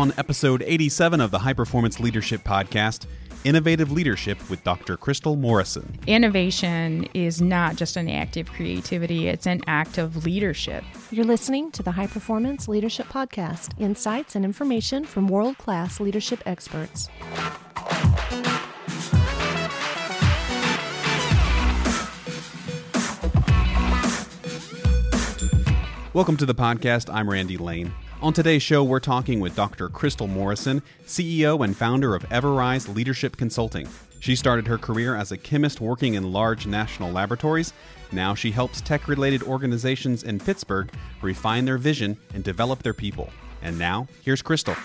on episode 87 of the High Performance Leadership Podcast Innovative Leadership with Dr. Crystal Morrison. Innovation is not just an act of creativity, it's an act of leadership. You're listening to the High Performance Leadership Podcast insights and information from world class leadership experts. Welcome to the podcast. I'm Randy Lane. On today's show, we're talking with Dr. Crystal Morrison, CEO and founder of Everrise Leadership Consulting. She started her career as a chemist working in large national laboratories. Now she helps tech related organizations in Pittsburgh refine their vision and develop their people. And now, here's Crystal.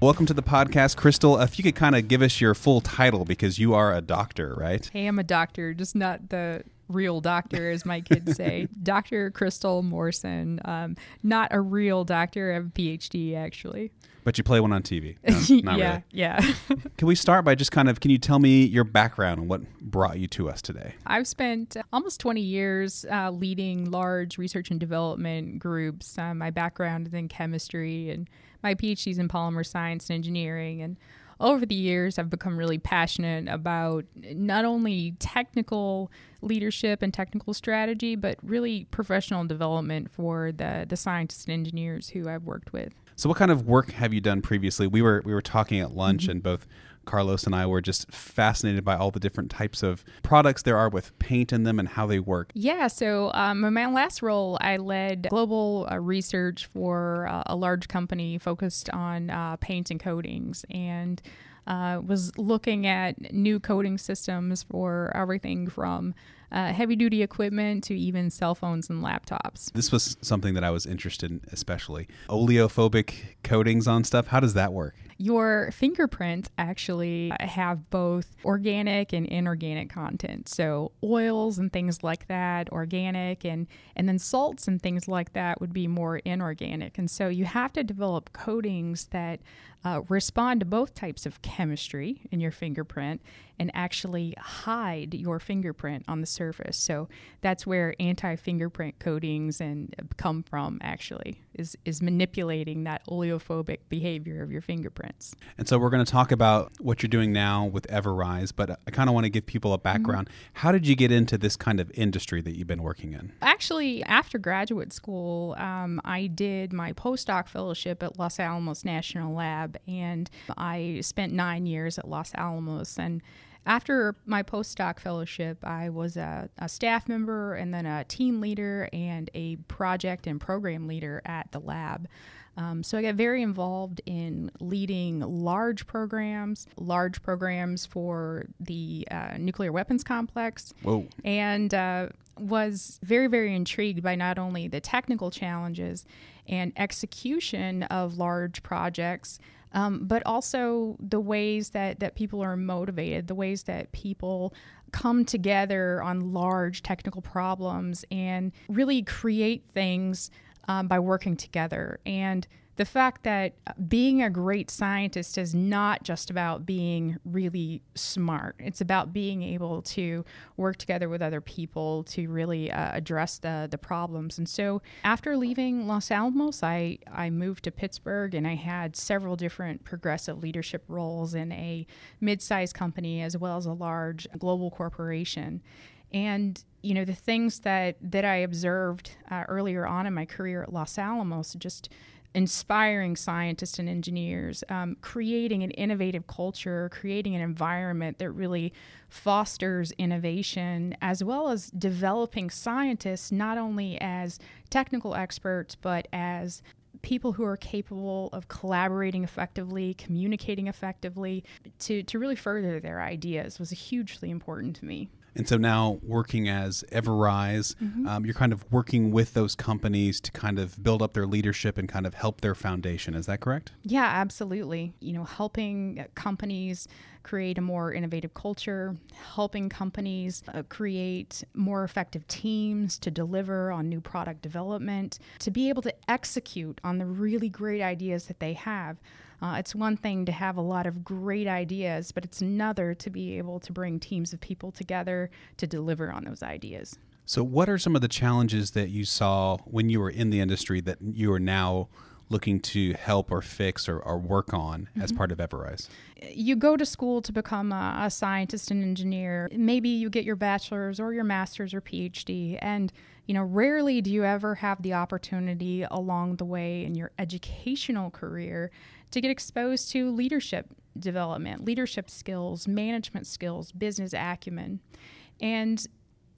Welcome to the podcast, Crystal. If you could kind of give us your full title because you are a doctor, right? Hey, I'm a doctor, just not the real doctor, as my kids say. Dr. Crystal Morrison. Um, not a real doctor. I have a PhD, actually. But you play one on TV. No, yeah, really. yeah. can we start by just kind of, can you tell me your background and what brought you to us today? I've spent almost 20 years uh, leading large research and development groups. Uh, my background is in chemistry and my PhD's in polymer science and engineering. And over the years, I've become really passionate about not only technical leadership and technical strategy, but really professional development for the, the scientists and engineers who I've worked with. So, what kind of work have you done previously? We were we were talking at lunch, mm-hmm. and both Carlos and I were just fascinated by all the different types of products there are with paint in them and how they work. Yeah, so um, in my last role, I led global uh, research for uh, a large company focused on uh, paints and coatings and uh, was looking at new coating systems for everything from uh, heavy duty equipment to even cell phones and laptops. This was something that I was interested in, especially oleophobic coatings on stuff. How does that work? Your fingerprints actually have both organic and inorganic content. So oils and things like that, organic, and and then salts and things like that would be more inorganic. And so you have to develop coatings that uh, respond to both types of chemistry in your fingerprint and actually hide your fingerprint on the surface. So that's where anti-fingerprint coatings and uh, come from actually is is manipulating that oleophobic behavior of your fingerprints. And so we're going to talk about what you're doing now with Everrise, but I kind of want to give people a background. Mm-hmm. How did you get into this kind of industry that you've been working in? Actually, after graduate school, um, I did my postdoc fellowship at Los Alamos National Lab, and I spent nine years at Los Alamos and after my postdoc fellowship, I was a, a, staff member and then a team leader and a project and program leader at the lab. Um, so I got very involved in leading large programs, large programs for the uh, nuclear weapons complex. Whoa. And uh, was very, very intrigued by not only the technical challenges and execution of large projects, um, but also the ways that, that people are motivated, the ways that people come together on large technical problems and really create things um, by working together. And the fact that being a great scientist is not just about being really smart. It's about being able to work together with other people to really uh, address the, the problems. And so after leaving Los Alamos, I, I moved to Pittsburgh and I had several different progressive leadership roles in a mid sized company as well as a large global corporation. And you know the things that that I observed uh, earlier on in my career at Los Alamos just inspiring scientists and engineers, um, creating an innovative culture, creating an environment that really fosters innovation, as well as developing scientists not only as technical experts, but as people who are capable of collaborating effectively, communicating effectively, to, to really further their ideas was hugely important to me. And so now working as Everrise, mm-hmm. um, you're kind of working with those companies to kind of build up their leadership and kind of help their foundation. Is that correct? Yeah, absolutely. You know, helping companies create a more innovative culture, helping companies uh, create more effective teams to deliver on new product development, to be able to execute on the really great ideas that they have. Uh, it's one thing to have a lot of great ideas, but it's another to be able to bring teams of people together to deliver on those ideas. So, what are some of the challenges that you saw when you were in the industry that you are now looking to help or fix or, or work on mm-hmm. as part of Everrise? You go to school to become a, a scientist and engineer. Maybe you get your bachelor's or your master's or PhD, and you know, rarely do you ever have the opportunity along the way in your educational career to get exposed to leadership development, leadership skills, management skills, business acumen. And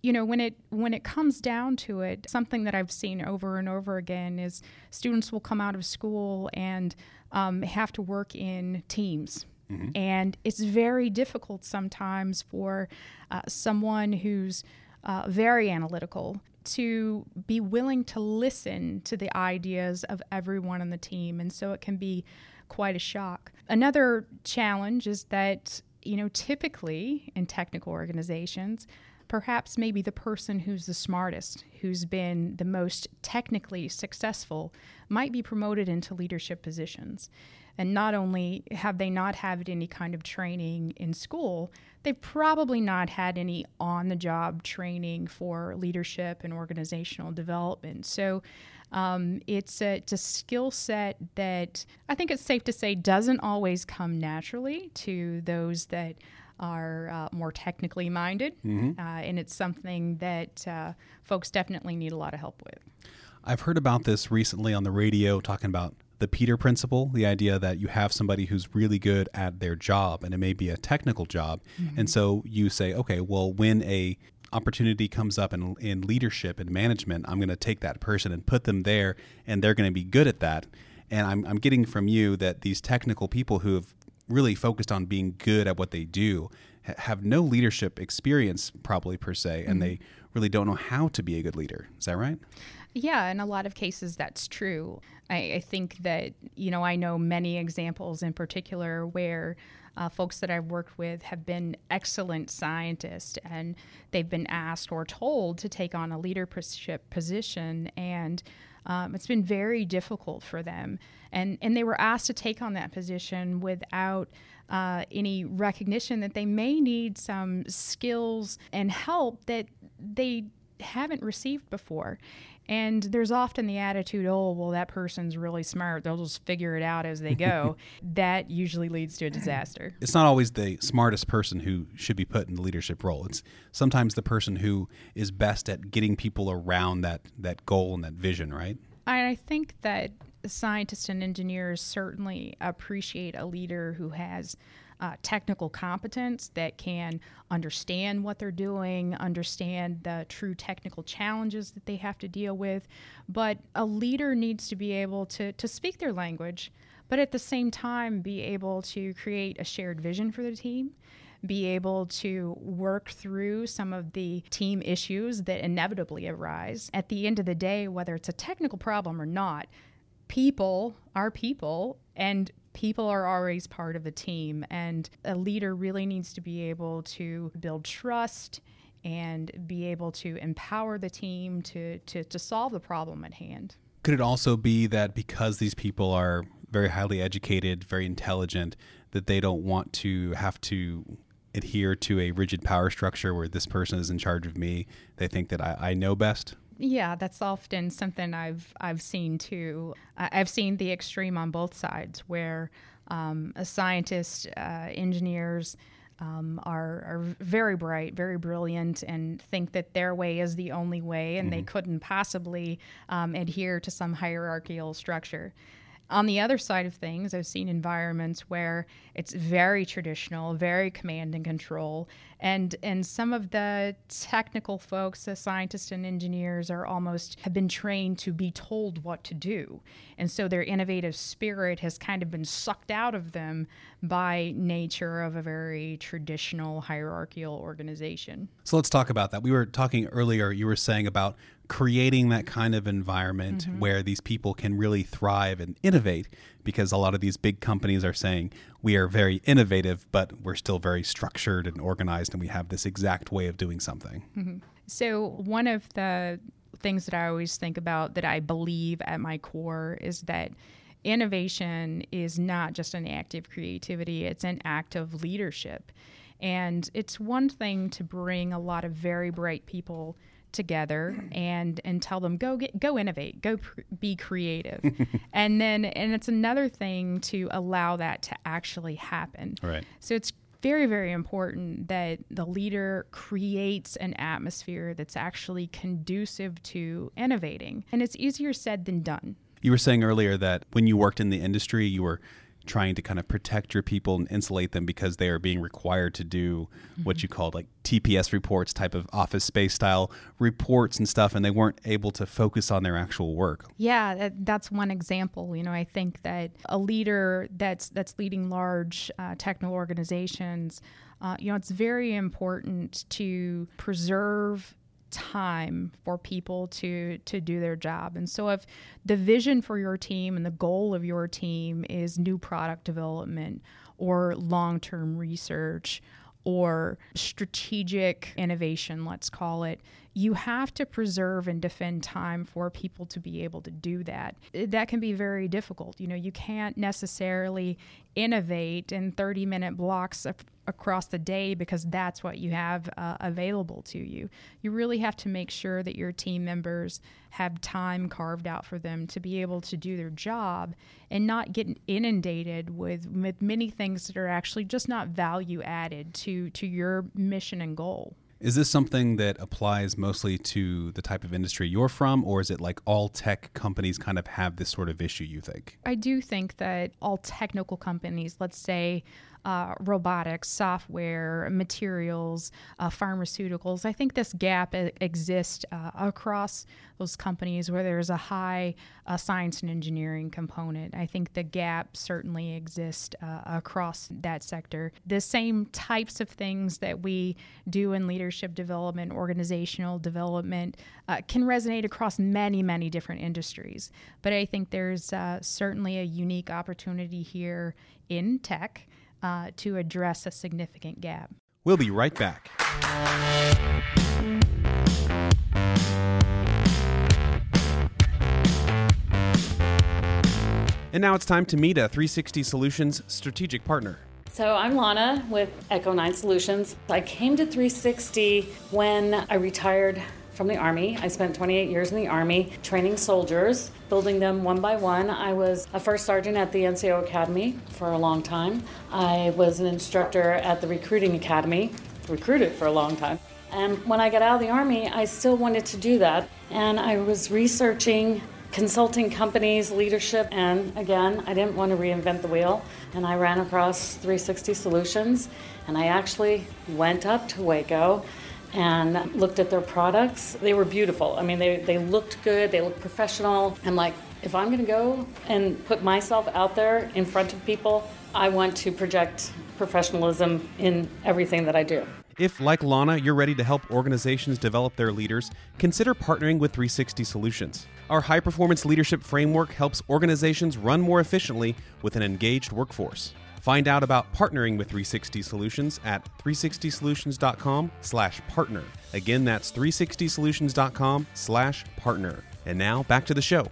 you know when it when it comes down to it something that i've seen over and over again is students will come out of school and um, have to work in teams mm-hmm. and it's very difficult sometimes for uh, someone who's uh, very analytical to be willing to listen to the ideas of everyone on the team and so it can be quite a shock another challenge is that you know typically in technical organizations perhaps maybe the person who's the smartest, who's been the most technically successful, might be promoted into leadership positions. And not only have they not had any kind of training in school, they've probably not had any on the job training for leadership and organizational development. So um, it's a, it's a skill set that I think it's safe to say doesn't always come naturally to those that are uh, more technically minded, mm-hmm. uh, and it's something that uh, folks definitely need a lot of help with. I've heard about this recently on the radio, talking about the Peter principle, the idea that you have somebody who's really good at their job, and it may be a technical job, mm-hmm. and so you say, okay, well, when a opportunity comes up in, in leadership and management, I'm going to take that person and put them there, and they're going to be good at that. And I'm, I'm getting from you that these technical people who have really focused on being good at what they do ha- have no leadership experience probably per se and mm-hmm. they really don't know how to be a good leader is that right yeah in a lot of cases that's true I, I think that you know i know many examples in particular where uh, folks that I've worked with have been excellent scientists and they've been asked or told to take on a leadership position and um, it's been very difficult for them. And, and they were asked to take on that position without uh, any recognition that they may need some skills and help that they haven't received before. And there's often the attitude, oh, well, that person's really smart. They'll just figure it out as they go. that usually leads to a disaster. It's not always the smartest person who should be put in the leadership role. It's sometimes the person who is best at getting people around that, that goal and that vision, right? I think that scientists and engineers certainly appreciate a leader who has uh, technical competence that can understand what they're doing, understand the true technical challenges that they have to deal with. But a leader needs to be able to, to speak their language, but at the same time, be able to create a shared vision for the team be able to work through some of the team issues that inevitably arise. At the end of the day, whether it's a technical problem or not, people are people and people are always part of the team, and a leader really needs to be able to build trust and be able to empower the team to, to, to solve the problem at hand. Could it also be that because these people are very highly educated, very intelligent, that they don't want to have to adhere to a rigid power structure where this person is in charge of me? They think that I, I know best? Yeah, that's often something I've I've seen too. I've seen the extreme on both sides, where um, a scientist, uh, engineers um, are are very bright, very brilliant, and think that their way is the only way, and mm-hmm. they couldn't possibly um, adhere to some hierarchical structure. On the other side of things, I've seen environments where it's very traditional, very command and control, and and some of the technical folks, the scientists and engineers, are almost have been trained to be told what to do, and so their innovative spirit has kind of been sucked out of them by nature of a very traditional hierarchical organization. So let's talk about that. We were talking earlier. You were saying about creating that kind of environment mm-hmm. where these people can really thrive and innovate because a lot of these big companies are saying we are very innovative but we're still very structured and organized and we have this exact way of doing something mm-hmm. so one of the things that i always think about that i believe at my core is that innovation is not just an act of creativity it's an act of leadership and it's one thing to bring a lot of very bright people together and and tell them go get go innovate go pr- be creative. And then and it's another thing to allow that to actually happen. Right. So it's very very important that the leader creates an atmosphere that's actually conducive to innovating. And it's easier said than done. You were saying earlier that when you worked in the industry you were trying to kind of protect your people and insulate them because they are being required to do mm-hmm. what you called like TPS reports type of office space style reports and stuff and they weren't able to focus on their actual work. Yeah, that, that's one example. You know, I think that a leader that's that's leading large uh, technical organizations uh, you know, it's very important to preserve time for people to to do their job. And so if the vision for your team and the goal of your team is new product development or long-term research or strategic innovation, let's call it, you have to preserve and defend time for people to be able to do that. That can be very difficult. You know, you can't necessarily innovate in 30 minute blocks of, across the day because that's what you have uh, available to you. You really have to make sure that your team members have time carved out for them to be able to do their job and not get inundated with, with many things that are actually just not value added to, to your mission and goal. Is this something that applies mostly to the type of industry you're from, or is it like all tech companies kind of have this sort of issue, you think? I do think that all technical companies, let's say, uh, robotics, software, materials, uh, pharmaceuticals. I think this gap exists uh, across those companies where there's a high uh, science and engineering component. I think the gap certainly exists uh, across that sector. The same types of things that we do in leadership development, organizational development, uh, can resonate across many, many different industries. But I think there's certainly a unique opportunity here in tech uh, to address a significant gap. We'll be right back. And now it's time to meet a 360 Solutions strategic partner. So I'm Lana with Echo 9 Solutions. I came to 360 when I retired from the Army. I spent 28 years in the Army training soldiers, building them one by one. I was a first sergeant at the NCO Academy for a long time. I was an instructor at the Recruiting Academy, recruited for a long time. And when I got out of the Army, I still wanted to do that. And I was researching consulting companies, leadership, and again, I didn't want to reinvent the wheel. And I ran across 360 Solutions, and I actually went up to Waco and looked at their products. They were beautiful. I mean, they, they looked good, they looked professional. I'm like, if I'm to go and put myself out there in front of people, I want to project professionalism in everything that I do. If, like Lana, you're ready to help organizations develop their leaders, consider partnering with 360 Solutions. Our high performance leadership framework helps organizations run more efficiently with an engaged workforce. Find out about partnering with 360 Solutions at 360solutions.com/partner. Again, that's 360solutions.com/partner. And now back to the show.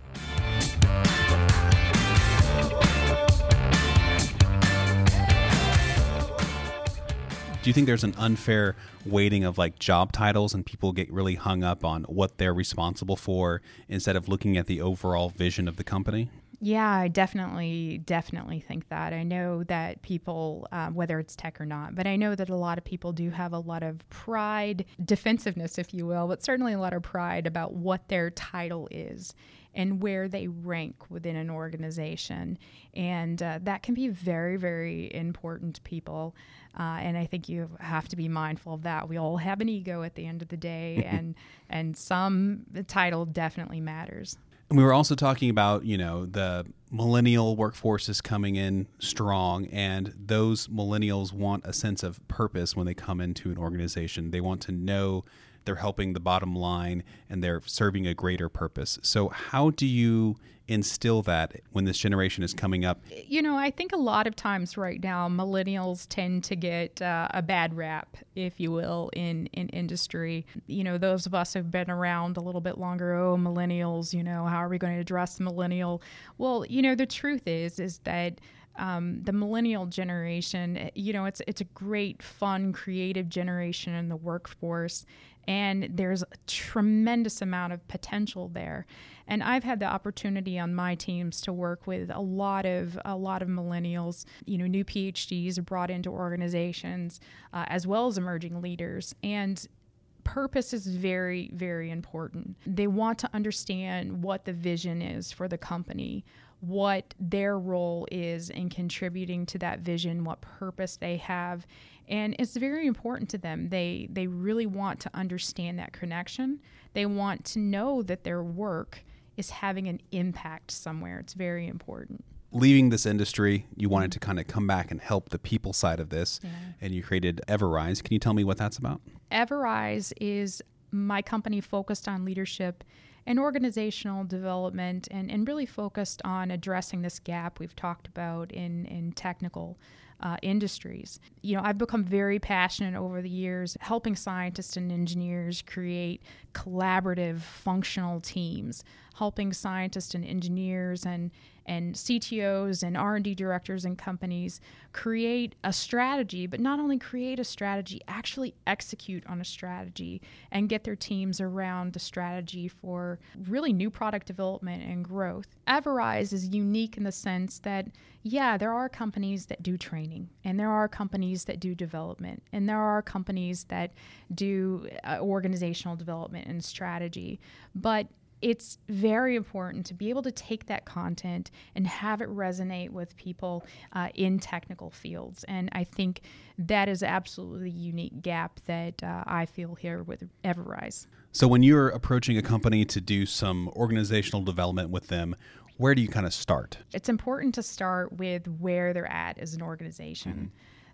Do you think there's an unfair weighting of like job titles and people get really hung up on what they're responsible for instead of looking at the overall vision of the company? Yeah, I definitely, definitely think that. I know that people, um, whether it's tech or not, but I know that a lot of people do have a lot of pride, defensiveness, if you will, but certainly a lot of pride about what their title is and where they rank within an organization. And uh, that can be very, very important to people. Uh, and I think you have to be mindful of that. We all have an ego at the end of the day, and and some title definitely matters. We were also talking about, you know, the millennial workforce is coming in strong, and those millennials want a sense of purpose when they come into an organization. They want to know they're helping the bottom line and they're serving a greater purpose. So, how do you instill that when this generation is coming up? You know, I think a lot of times right now, millennials tend to get uh, a bad rap, if you will, in, in industry. You know, those of us who've been around a little bit longer, oh, millennials, you know, how are we going to address the millennial? Well, you know, the truth is, is that um, the millennial generation, you know, it's it's a great, fun, creative generation in the workforce, and there's a tremendous amount of potential there. And I've had the opportunity on my teams to work with a lot of a lot of millennials. You know, new PhDs brought into organizations, uh, as well as emerging leaders, and purpose is very, very important. They want to understand what the vision is for the company, what their role is in contributing to that vision, what purpose they have. And it's very important to them. They they really want to understand that connection. They want to know that their work is having an impact somewhere. It's very important. Leaving this industry, you wanted to kind of come back and help the people side of this, yeah. and you created Everrise. Can you tell me what that's about? Everrise is my company focused on leadership and organizational development and, and really focused on addressing this gap we've talked about in, in technical uh, industries. You know, I've become very passionate over the years helping scientists and engineers create collaborative functional teams, helping scientists and engineers and and CTOs and R&D directors and companies create a strategy, but not only create a strategy, actually execute on a strategy and get their teams around the strategy for really new product development and growth. Everrise is unique in the sense that yeah, there are companies that do training and there are companies that do development and there are companies that do uh, organizational development and strategy, but it's very important to be able to take that content and have it resonate with people uh, in technical fields. And I think that is absolutely a unique gap that uh, I feel here with Everrise. So, when you're approaching a company to do some organizational development with them, where do you kind of start? It's important to start with where they're at as an organization. Mm-hmm.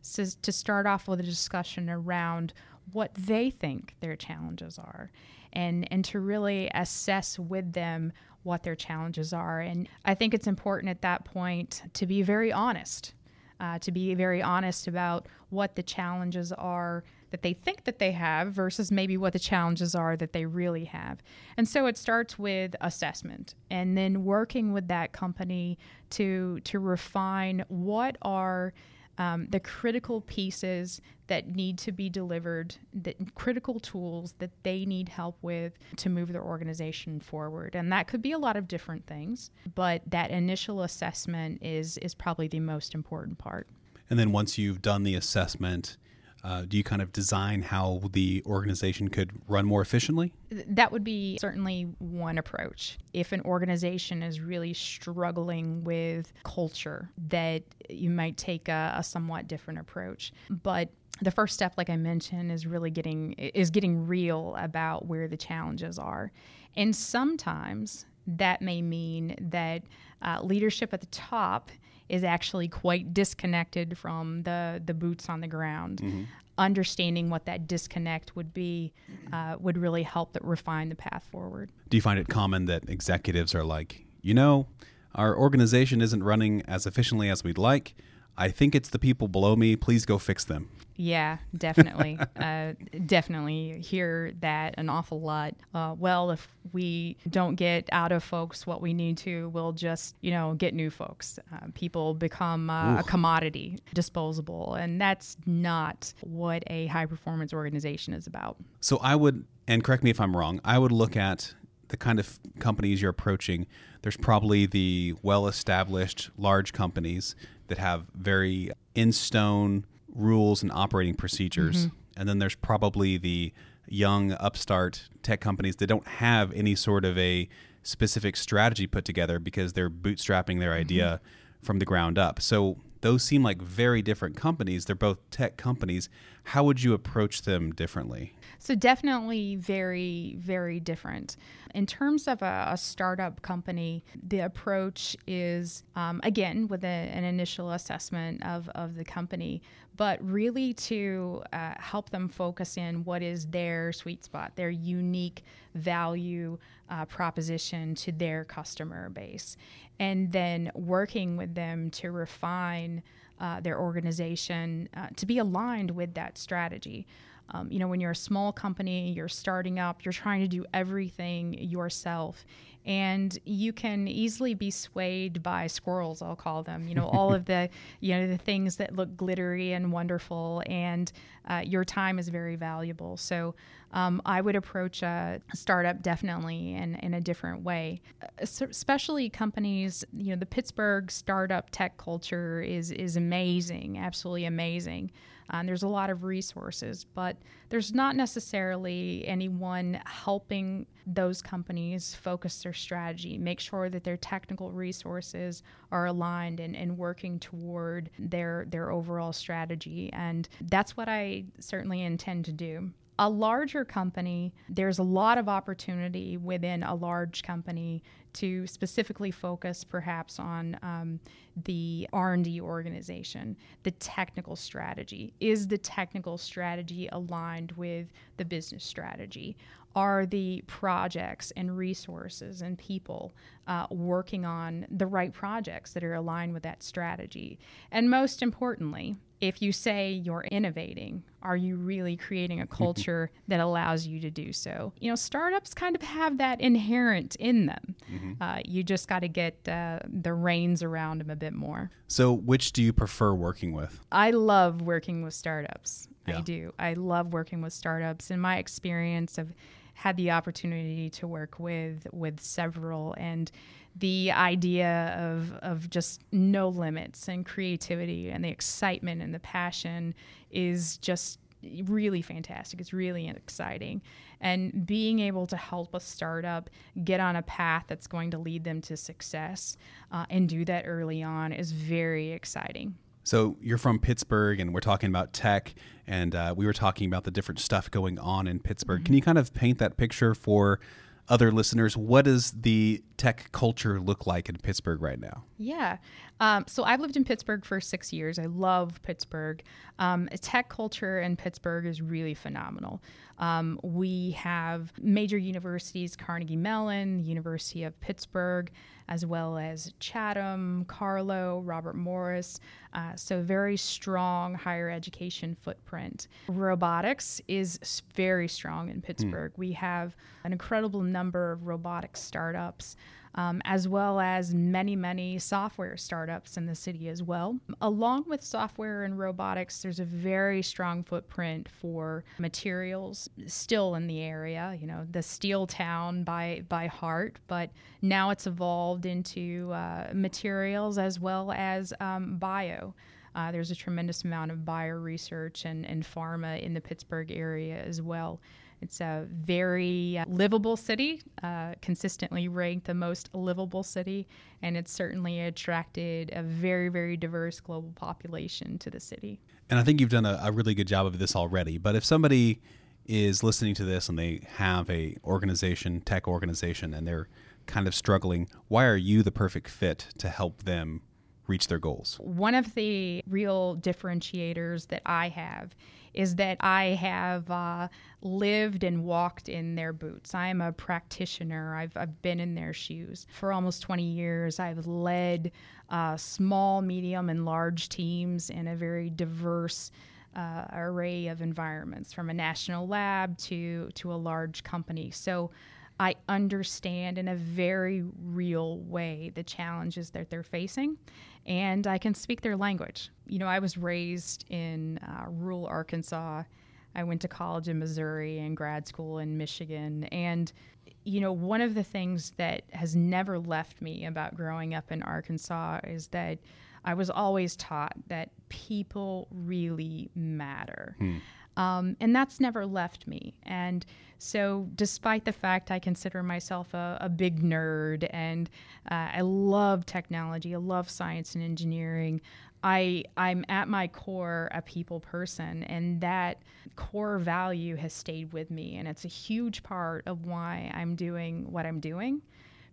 So, to start off with a discussion around what they think their challenges are and and to really assess with them what their challenges are. And I think it's important at that point to be very honest, uh, to be very honest about what the challenges are that they think that they have versus maybe what the challenges are that they really have. And so it starts with assessment and then working with that company to to refine what are um, the critical pieces that need to be delivered, the critical tools that they need help with to move their organization forward. And that could be a lot of different things, but that initial assessment is is probably the most important part. And then once you've done the assessment, uh, do you kind of design how the organization could run more efficiently? That would be certainly one approach. If an organization is really struggling with culture, that you might take a, a somewhat different approach. But the first step like i mentioned is really getting is getting real about where the challenges are and sometimes that may mean that uh, leadership at the top is actually quite disconnected from the the boots on the ground. Mm-hmm. Understanding what that disconnect would be uh, would really help that refine the path forward. Do you find it common that executives are like, you know, our organization isn't running as efficiently as we'd like. I think it's the people below me. Please go fix them. Yeah, definitely. uh, definitely hear that an awful lot. Uh, well, if we don't get out of folks what we need to, we'll just, you know, get new folks. Uh, people become uh, a commodity, disposable. And that's not what a high performance organization is about. So I would, and correct me if I'm wrong, I would look at the kind of companies you're approaching. There's probably the well established large companies that have very in stone rules and operating procedures. Mm-hmm. And then there's probably the young upstart tech companies that don't have any sort of a specific strategy put together because they're bootstrapping their idea mm-hmm. from the ground up. So those seem like very different companies. They're both tech companies. How would you approach them differently? So, definitely very, very different. In terms of a, a startup company, the approach is, um, again, with a, an initial assessment of, of the company, but really to uh, help them focus in what is their sweet spot, their unique value uh, proposition to their customer base, and then working with them to refine uh, their organization uh, to be aligned with that strategy. Um, you know, when you're a small company, you're starting up, you're trying to do everything yourself. And you can easily be swayed by squirrels, I'll call them. You know, all of the, you know, the things that look glittery and wonderful, and uh, your time is very valuable. So, um, I would approach a startup definitely in, in a different way, uh, especially companies. You know, the Pittsburgh startup tech culture is is amazing, absolutely amazing. And there's a lot of resources, but there's not necessarily anyone helping those companies focus their strategy, make sure that their technical resources are aligned and, and working toward their their overall strategy. And that's what I certainly intend to do a larger company, there's a lot of opportunity within a large company to specifically focus perhaps on um, the r&d organization the technical strategy. Is the technical strategy aligned with the business strategy? Are the projects and resources and people uh, working on the right projects that are aligned with that strategy? And most importantly if you say you're innovating, are you really creating a culture that allows you to do so? You know, startups kind of have that inherent in them. Mm-hmm. Uh, you just got to get uh, the reins around them a bit more. So, which do you prefer working with? I love working with startups. Yeah. I do. I love working with startups. In my experience, I've had the opportunity to work with with several and the idea of of just no limits and creativity and the excitement and the passion is just really fantastic. It's really exciting. And being able to help a startup get on a path that's going to lead them to success uh, and do that early on is very exciting. So you're from Pittsburgh, and we're talking about tech, and uh, we were talking about the different stuff going on in Pittsburgh. Mm-hmm. Can you kind of paint that picture for other listeners, what does the tech culture look like in Pittsburgh right now? Yeah. Um, so I've lived in Pittsburgh for six years. I love Pittsburgh. Um, tech culture in Pittsburgh is really phenomenal. Um, we have major universities, Carnegie Mellon, University of Pittsburgh, as well as Chatham, Carlow, Robert Morris. Uh, so, very strong higher education footprint. Robotics is very strong in Pittsburgh. Mm. We have an incredible number of robotic startups um, as well as many, many software startups in the city as well. Along with software and robotics, there's a very strong footprint for materials still in the area. You know, the steel town by by heart, but now it's evolved into uh, materials as well as um, bio. Uh, there's a tremendous amount of bio research and, and pharma in the Pittsburgh area as well. It's a very uh, livable city, uh, consistently ranked the most livable city, and it's certainly attracted a very, very diverse global population to the city. And I think you've done a, a really good job of this already. But if somebody is listening to this and they have a organization, tech organization, and they're kind of struggling, why are you the perfect fit to help them reach their goals? One of the real differentiators that I have is that I have uh, lived and walked in their boots. I am a practitioner. I've, I've been in their shoes for almost 20 years. I've led uh, small, medium, and large teams in a very diverse uh, array of environments, from a national lab to to a large company. So. I understand in a very real way the challenges that they're facing and I can speak their language. You know, I was raised in uh, rural Arkansas. I went to college in Missouri and grad school in Michigan. And, you know, one of the things that has never left me about growing up in Arkansas is that I was always taught that people really matter. Hmm. Um, and that's never left me. And so, despite the fact I consider myself a, a big nerd and uh, I love technology, I love science and engineering, I I'm at my core a people person, and that core value has stayed with me, and it's a huge part of why I'm doing what I'm doing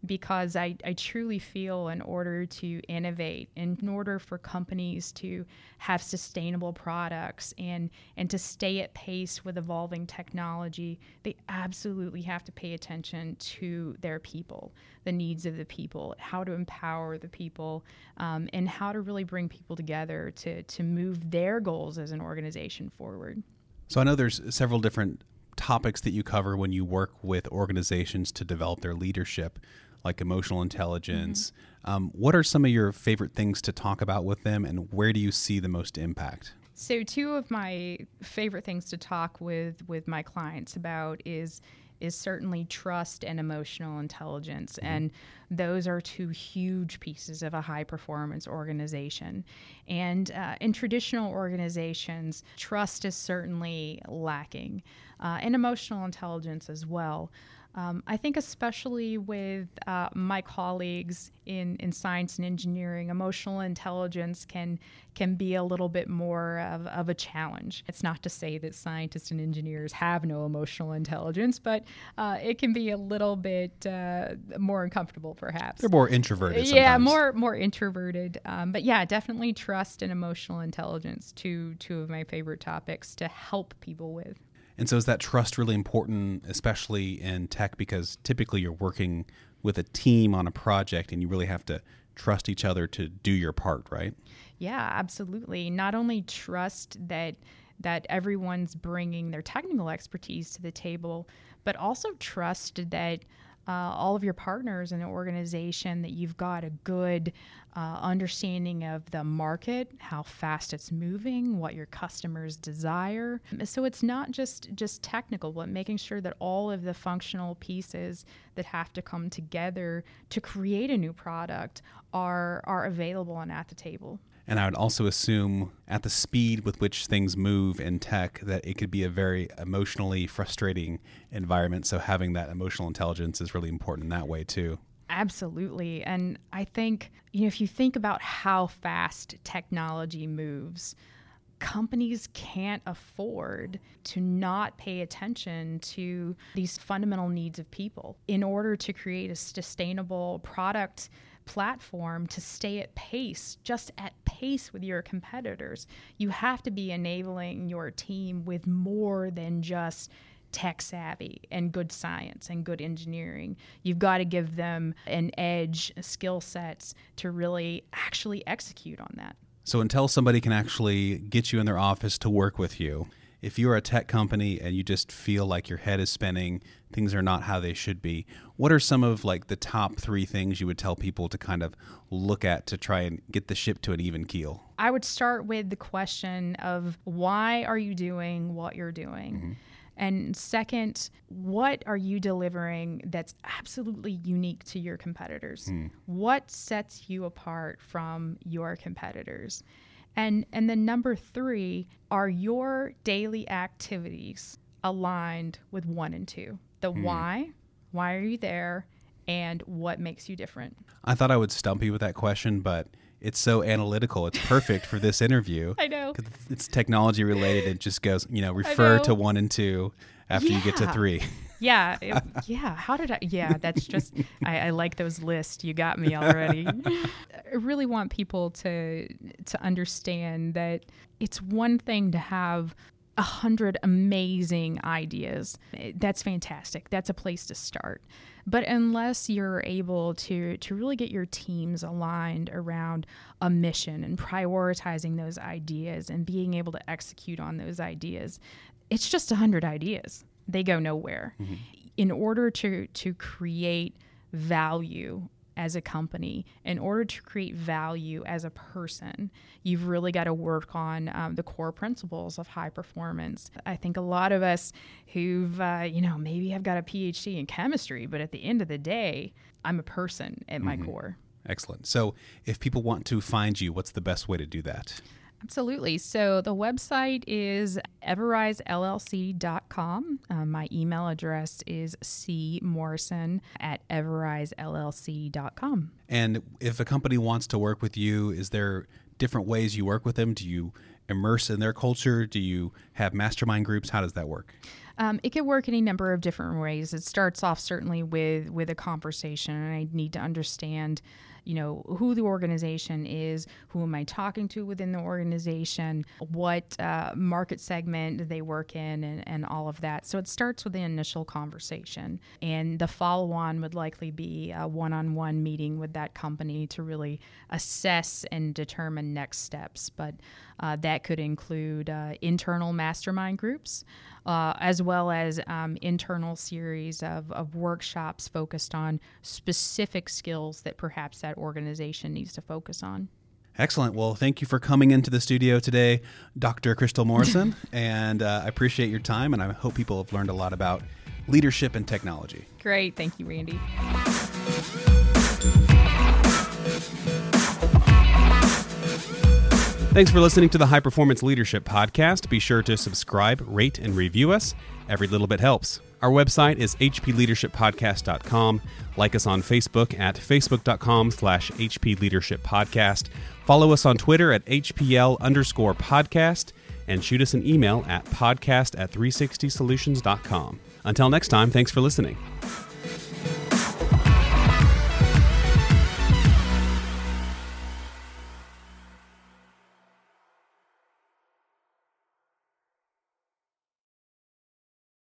because I, I truly feel in order to innovate, in order for companies to have sustainable products and, and to stay at pace with evolving technology, they absolutely have to pay attention to their people, the needs of the people, how to empower the people, um, and how to really bring people together to, to move their goals as an organization forward. So I know there's several different topics that you cover when you work with organizations to develop their leadership like emotional intelligence. Mm-hmm. Um, what are some of your favorite things to talk about with them, and where do you see the most impact? So, two of my favorite things to talk with with my clients about is is certainly trust and emotional intelligence. Mm-hmm. And those are two huge pieces of a high performance organization. And uh, in traditional organizations, trust is certainly lacking, uh, and emotional intelligence as well. Um, I think, especially with uh, my colleagues in, in science and engineering, emotional intelligence can can be a little bit more of, of a challenge. It's not to say that scientists and engineers have no emotional intelligence, but uh, it can be a little bit uh, more uncomfortable, perhaps. They're more introverted. Yeah, more more introverted. Um, but yeah, definitely trust and emotional intelligence. Two two of my favorite topics to help people with. And so is that trust really important, especially in tech, because typically you're working with a team on a project and you really have to trust each other to do your part, right? Yeah, absolutely. Not only trust that that everyone's bringing their technical expertise to the table, but also trust that uh, all of your partners in the organization that you've got a good uh, understanding of the market, how fast it's moving, what your customers desire. So it's not just just technical, but making sure that all of the functional pieces that have to come together to create a new product are are available and at the table. And I would also assume at the speed with which things move in tech that it could be a very emotionally frustrating environment. So having that emotional intelligence is really important in that way too. Absolutely. And I think, you know, if you think about how fast technology moves, companies can't afford to not pay attention to these fundamental needs of people in order to create a sustainable product platform to stay at pace, just at pace with your competitors. You have to be enabling your team with more than just tech savvy and good science and good engineering. You've got to give them an edge, skill sets to really actually execute on that. So until somebody can actually get you in their office to work with you, if you're a tech company and you just feel like your head is spinning, things are not how they should be, what are some of like the top 3 things you would tell people to kind of look at to try and get the ship to an even keel? I would start with the question of why are you doing what you're doing? Mm-hmm. And second, what are you delivering that's absolutely unique to your competitors? Mm. What sets you apart from your competitors? And and then number 3, are your daily activities aligned with 1 and 2? The mm. why, why are you there, and what makes you different? I thought I would stump you with that question, but it's so analytical. It's perfect for this interview. I know. It's technology related. It just goes, you know, refer to one and two after yeah. you get to three. Yeah. It, yeah. How did I? Yeah. That's just, I, I like those lists. You got me already. I really want people to, to understand that it's one thing to have a hundred amazing ideas. Eh, that's fantastic. That's a place to start. But unless you're able to to really get your teams aligned around a mission and prioritizing those ideas and being able to execute on those ideas, it's just a hundred ideas. They go nowhere. Mm-hmm. In order to to create value as a company, in order to create value as a person, you've really got to work on um, the core principles of high performance. I think a lot of us who've, uh, you know, maybe have got a PhD in chemistry, but at the end of the day, I'm a person at my mm-hmm. core. Excellent. So, if people want to find you, what's the best way to do that? Absolutely. So the website is everrisellc.com. Uh, my email address is cmorrison at everrisellc.com. And if a company wants to work with you, is there different ways you work with them? Do you immerse in their culture? Do you have mastermind groups? How does that work? Um, it can work any number of different ways. It starts off certainly with with a conversation, and I need to understand you know, who the organization is, who am I talking to within the organization, what uh, market segment they work in, and, and all of that. So it starts with the initial conversation. And the follow on would likely be a one on one meeting with that company to really assess and determine next steps. But uh, that could include uh, internal mastermind groups, uh, as well as um, internal series of, of workshops focused on specific skills that perhaps that organization needs to focus on. Excellent. Well, thank you for coming into the studio today, Dr. Crystal Morrison. and uh, I appreciate your time, and I hope people have learned a lot about leadership and technology. Great. Thank you, Randy. Thanks for listening to the High Performance Leadership Podcast. Be sure to subscribe, rate, and review us. Every little bit helps. Our website is hpleadershippodcast.com. Like us on Facebook at facebook.com slash hpleadershippodcast. Follow us on Twitter at hpl underscore podcast. And shoot us an email at podcast at 360solutions.com. Until next time, thanks for listening.